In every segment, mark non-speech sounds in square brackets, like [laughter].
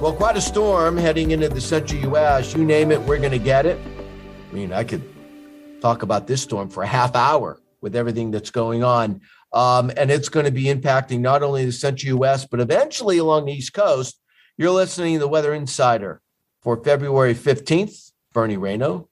Well, quite a storm heading into the central U.S. You name it, we're going to get it. I mean, I could talk about this storm for a half hour with everything that's going on. Um, and it's going to be impacting not only the central U.S., but eventually along the East Coast. You're listening to the Weather Insider for February 15th. Bernie Rayno,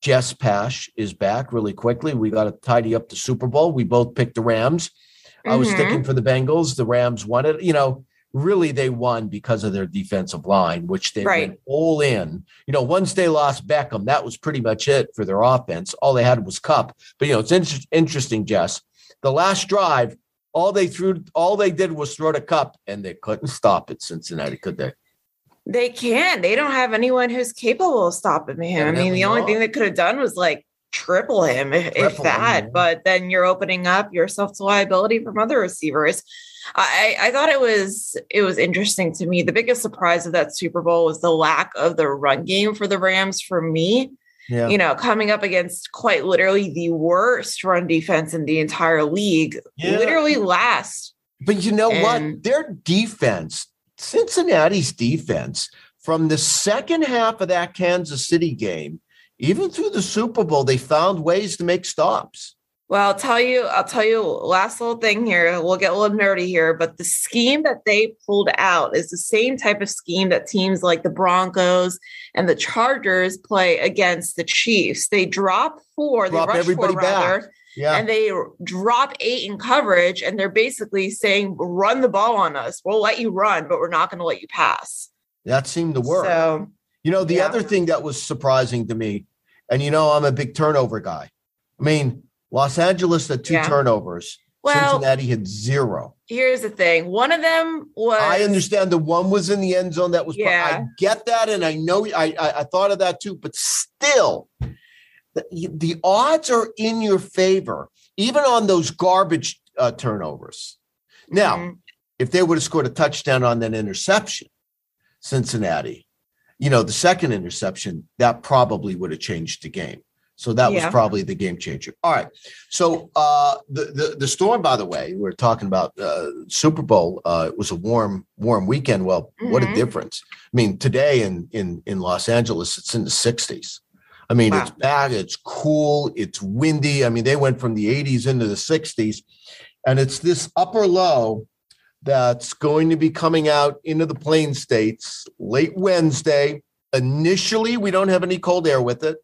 Jess Pash is back really quickly. We got to tidy up the Super Bowl. We both picked the Rams. Mm-hmm. I was sticking for the Bengals. The Rams won it. You know, really they won because of their defensive line, which they right. went all in. You know, once they lost Beckham, that was pretty much it for their offense. All they had was Kupp. But you know, it's inter- interesting, Jess. The last drive, all they threw, all they did was throw the Kupp, and they couldn't stop it. Cincinnati, could they? They can't. They don't have anyone who's capable of stopping him. I mean, the only thing they could have done was like triple him, if, triple if that. Him. But then you're opening up yourself to liability from other receivers. I, I thought it was it was interesting to me. The biggest surprise of that Super Bowl was the lack of the run game for the Rams for me. Yeah. You know, coming up against quite literally the worst run defense in the entire league, yeah. literally last. But you know and, what? Their defense, Cincinnati's defense, from the second half of that Kansas City game, even through the Super Bowl, they found ways to make stops. Well, I'll tell you, I'll tell you last little thing here. We'll get a little nerdy here, but the scheme that they pulled out is the same type of scheme that teams like the Broncos and the Chargers play against the Chiefs. They drop four, drop they rush everybody four back. rather, yeah. and they drop eight in coverage, and they're basically saying, run the ball on us. We'll let you run, but we're not going to let you pass. That seemed to work. So, you know, the yeah. other thing that was surprising to me, and you know, I'm a big turnover guy. I mean, Los Angeles had two yeah. turnovers. Well, Cincinnati had zero. Here's the thing. One of them was. I understand the one was in the end zone. That was. Yeah. I get that, and I know. I, I, I thought of that too. But still, the, the odds are in your favor, even on those garbage uh, turnovers. Now, mm-hmm. if they would have scored a touchdown on that interception, Cincinnati, you know, the second interception, that probably would have changed the game. So that yeah. was probably the game changer. All right. So uh, the, the the storm, by the way, we are talking about uh, Super Bowl. Uh, it was a warm warm weekend. Well, mm-hmm. what a mm-hmm. difference! I mean, today in in in Los Angeles, it's in the 60s. I mean, wow. it's bad. It's cool. It's windy. I mean, they went from the 80s into the 60s, and it's this upper low that's going to be coming out into the plain states late Wednesday. Initially, we don't have any cold air with it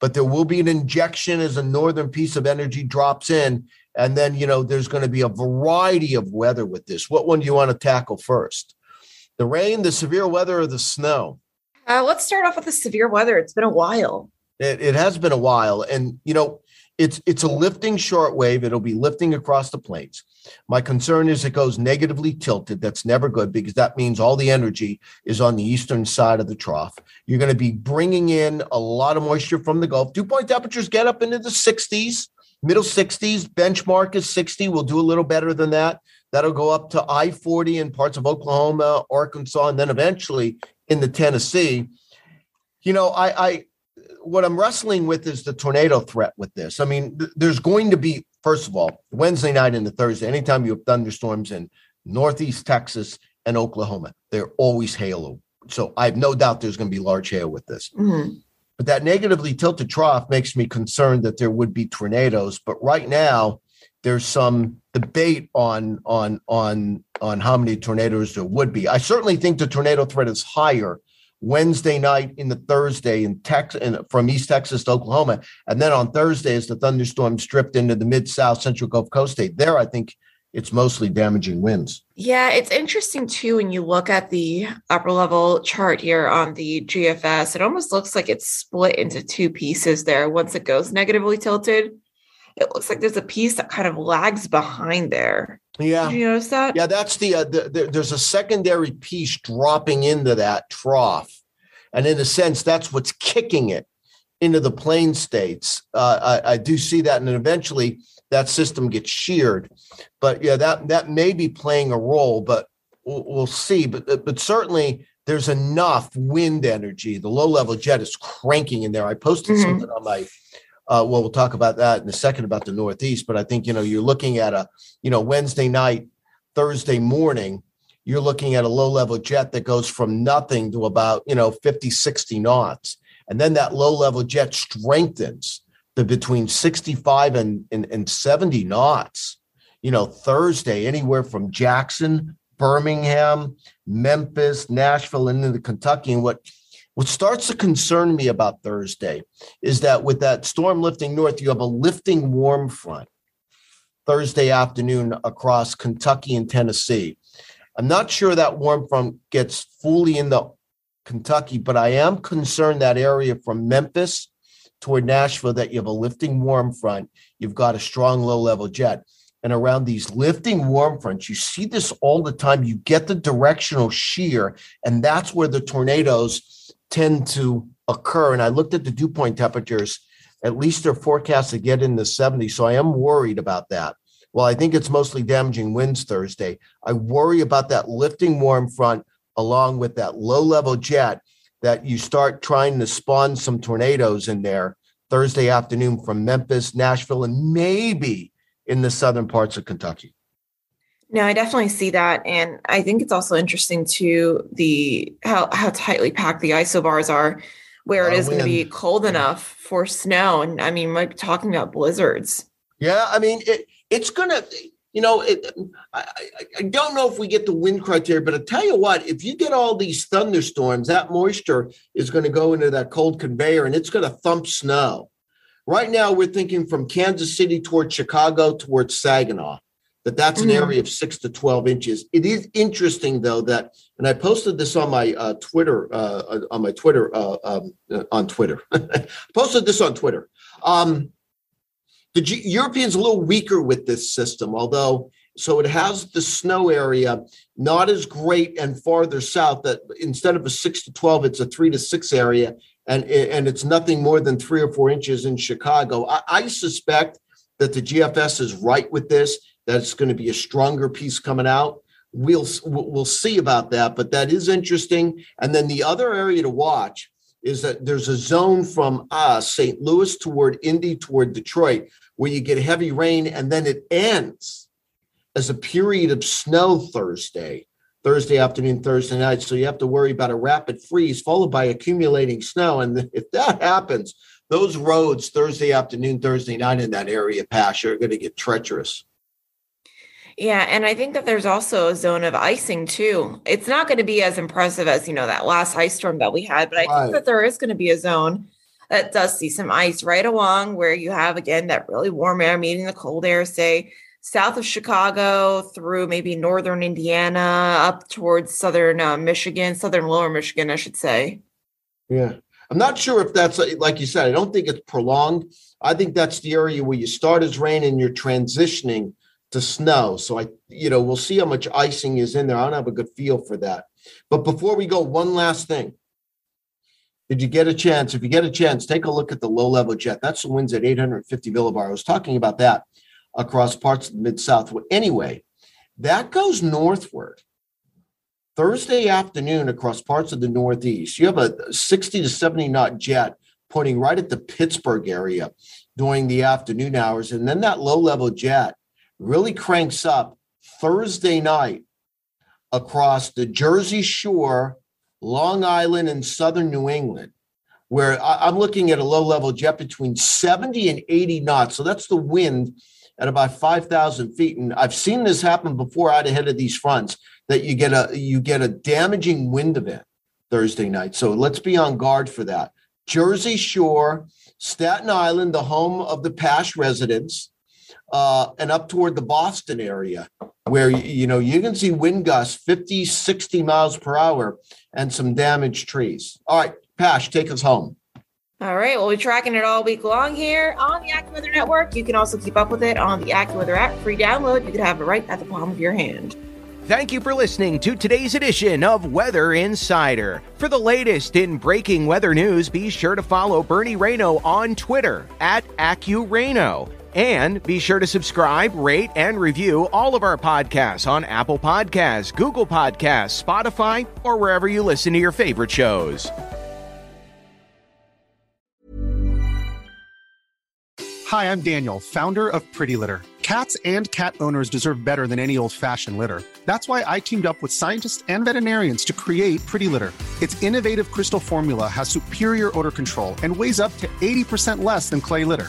but there will be an injection as a northern piece of energy drops in. And then, you know, there's going to be a variety of weather with this. What one do you want to tackle first? The rain, the severe weather, or the snow? Uh, let's start off with the severe weather. It's been a while. It, it has been a while. And, you know, it's it's a lifting short wave. It'll be lifting across the plains. My concern is it goes negatively tilted. That's never good because that means all the energy is on the eastern side of the trough. You're going to be bringing in a lot of moisture from the Gulf. Dew point temperatures get up into the 60s, middle 60s. Benchmark is 60. We'll do a little better than that. That'll go up to I 40 in parts of Oklahoma, Arkansas, and then eventually in the Tennessee. You know, I, I what I'm wrestling with is the tornado threat with this. I mean, th- there's going to be, first of all, Wednesday night and the Thursday, anytime you have thunderstorms in Northeast Texas and Oklahoma, they're always hail. So I have no doubt there's going to be large hail with this. Mm-hmm. But that negatively tilted trough makes me concerned that there would be tornadoes. But right now, there's some debate on on on on how many tornadoes there would be. I certainly think the tornado threat is higher Wednesday night in the Thursday in Texas and from East Texas to Oklahoma. And then on Thursday, as the thunderstorm stripped into the mid South Central Gulf Coast state, there I think it's mostly damaging winds. Yeah, it's interesting too when you look at the upper level chart here on the GFS. It almost looks like it's split into two pieces there once it goes negatively tilted. It looks like there's a piece that kind of lags behind there. Yeah. Did you notice that? Yeah, that's the, uh, the, the there's a secondary piece dropping into that trough. And in a sense, that's what's kicking it into the plain states. Uh, I, I do see that. And then eventually that system gets sheared. But yeah, that that may be playing a role, but we'll, we'll see. But but certainly there's enough wind energy. The low level jet is cranking in there. I posted mm-hmm. something on my uh, well, we'll talk about that in a second about the Northeast. But I think you know you're looking at a you know Wednesday night, Thursday morning. You're looking at a low level jet that goes from nothing to about you know 50, 60 knots, and then that low level jet strengthens to between 65 and, and, and 70 knots. You know, Thursday, anywhere from Jackson, Birmingham, Memphis, Nashville, and into Kentucky. And what what starts to concern me about Thursday is that with that storm lifting north, you have a lifting warm front Thursday afternoon across Kentucky and Tennessee. I'm not sure that warm front gets fully into Kentucky, but I am concerned that area from Memphis toward Nashville that you have a lifting warm front, you've got a strong low level jet. And around these lifting warm fronts, you see this all the time. You get the directional shear, and that's where the tornadoes tend to occur. And I looked at the dew point temperatures, at least they're forecast to get in the 70s. So I am worried about that. Well, I think it's mostly damaging winds Thursday. I worry about that lifting warm front along with that low level jet that you start trying to spawn some tornadoes in there Thursday afternoon from Memphis, Nashville, and maybe in the southern parts of Kentucky. No, I definitely see that, and I think it's also interesting to the how how tightly packed the isobars are, where it is going to be cold enough for snow. And I mean, like talking about blizzards. Yeah, I mean, it, it's going to, you know, it, I, I don't know if we get the wind criteria, but I tell you what, if you get all these thunderstorms, that moisture is going to go into that cold conveyor, and it's going to thump snow. Right now, we're thinking from Kansas City towards Chicago towards Saginaw that that's an mm-hmm. area of six to 12 inches. It is interesting though that, and I posted this on my uh, Twitter, uh, uh on my Twitter, uh, um, uh, on Twitter, [laughs] posted this on Twitter. Um, the G- Europeans a little weaker with this system, although so it has the snow area not as great and farther south that instead of a six to 12, it's a three to six area. And, and it's nothing more than three or four inches in Chicago. I, I suspect that the GFS is right with this that's going to be a stronger piece coming out. We'll we'll see about that, but that is interesting. And then the other area to watch is that there's a zone from uh, St. Louis toward Indy toward Detroit where you get heavy rain, and then it ends as a period of snow Thursday, Thursday afternoon, Thursday night. So you have to worry about a rapid freeze followed by accumulating snow. And [laughs] if that happens, those roads Thursday afternoon, Thursday night in that area, Pash, are going to get treacherous. Yeah, and I think that there's also a zone of icing too. It's not going to be as impressive as, you know, that last ice storm that we had, but I right. think that there is going to be a zone that does see some ice right along where you have again that really warm air meeting the cold air, say south of Chicago through maybe northern Indiana up towards southern uh, Michigan, southern lower Michigan, I should say. Yeah. I'm not sure if that's like you said, I don't think it's prolonged. I think that's the area where you start as rain and you're transitioning to snow. So I, you know, we'll see how much icing is in there. I don't have a good feel for that. But before we go, one last thing. Did you get a chance? If you get a chance, take a look at the low level jet. That's the winds at 850 millibar. I was talking about that across parts of the mid south. Anyway, that goes northward. Thursday afternoon across parts of the Northeast, you have a 60 to 70 knot jet pointing right at the Pittsburgh area during the afternoon hours. And then that low level jet really cranks up Thursday night across the Jersey Shore, Long Island, and southern New England, where I'm looking at a low level jet between 70 and 80 knots. So that's the wind at about 5,000 feet. And I've seen this happen before out ahead of these fronts that you get a you get a damaging wind event Thursday night. So let's be on guard for that. Jersey Shore, Staten Island, the home of the Pash residents, uh, and up toward the Boston area, where you know you can see wind gusts 50, 60 miles per hour and some damaged trees. All right, Pash, take us home. All right, we'll be tracking it all week long here on the AccuWeather Network. You can also keep up with it on the AccuWeather app, free download. You can have it right at the palm of your hand. Thank you for listening to today's edition of Weather Insider. For the latest in breaking weather news, be sure to follow Bernie Rayno on Twitter at AccuRayno. And be sure to subscribe, rate, and review all of our podcasts on Apple Podcasts, Google Podcasts, Spotify, or wherever you listen to your favorite shows. Hi, I'm Daniel, founder of Pretty Litter. Cats and cat owners deserve better than any old fashioned litter. That's why I teamed up with scientists and veterinarians to create Pretty Litter. Its innovative crystal formula has superior odor control and weighs up to 80% less than clay litter.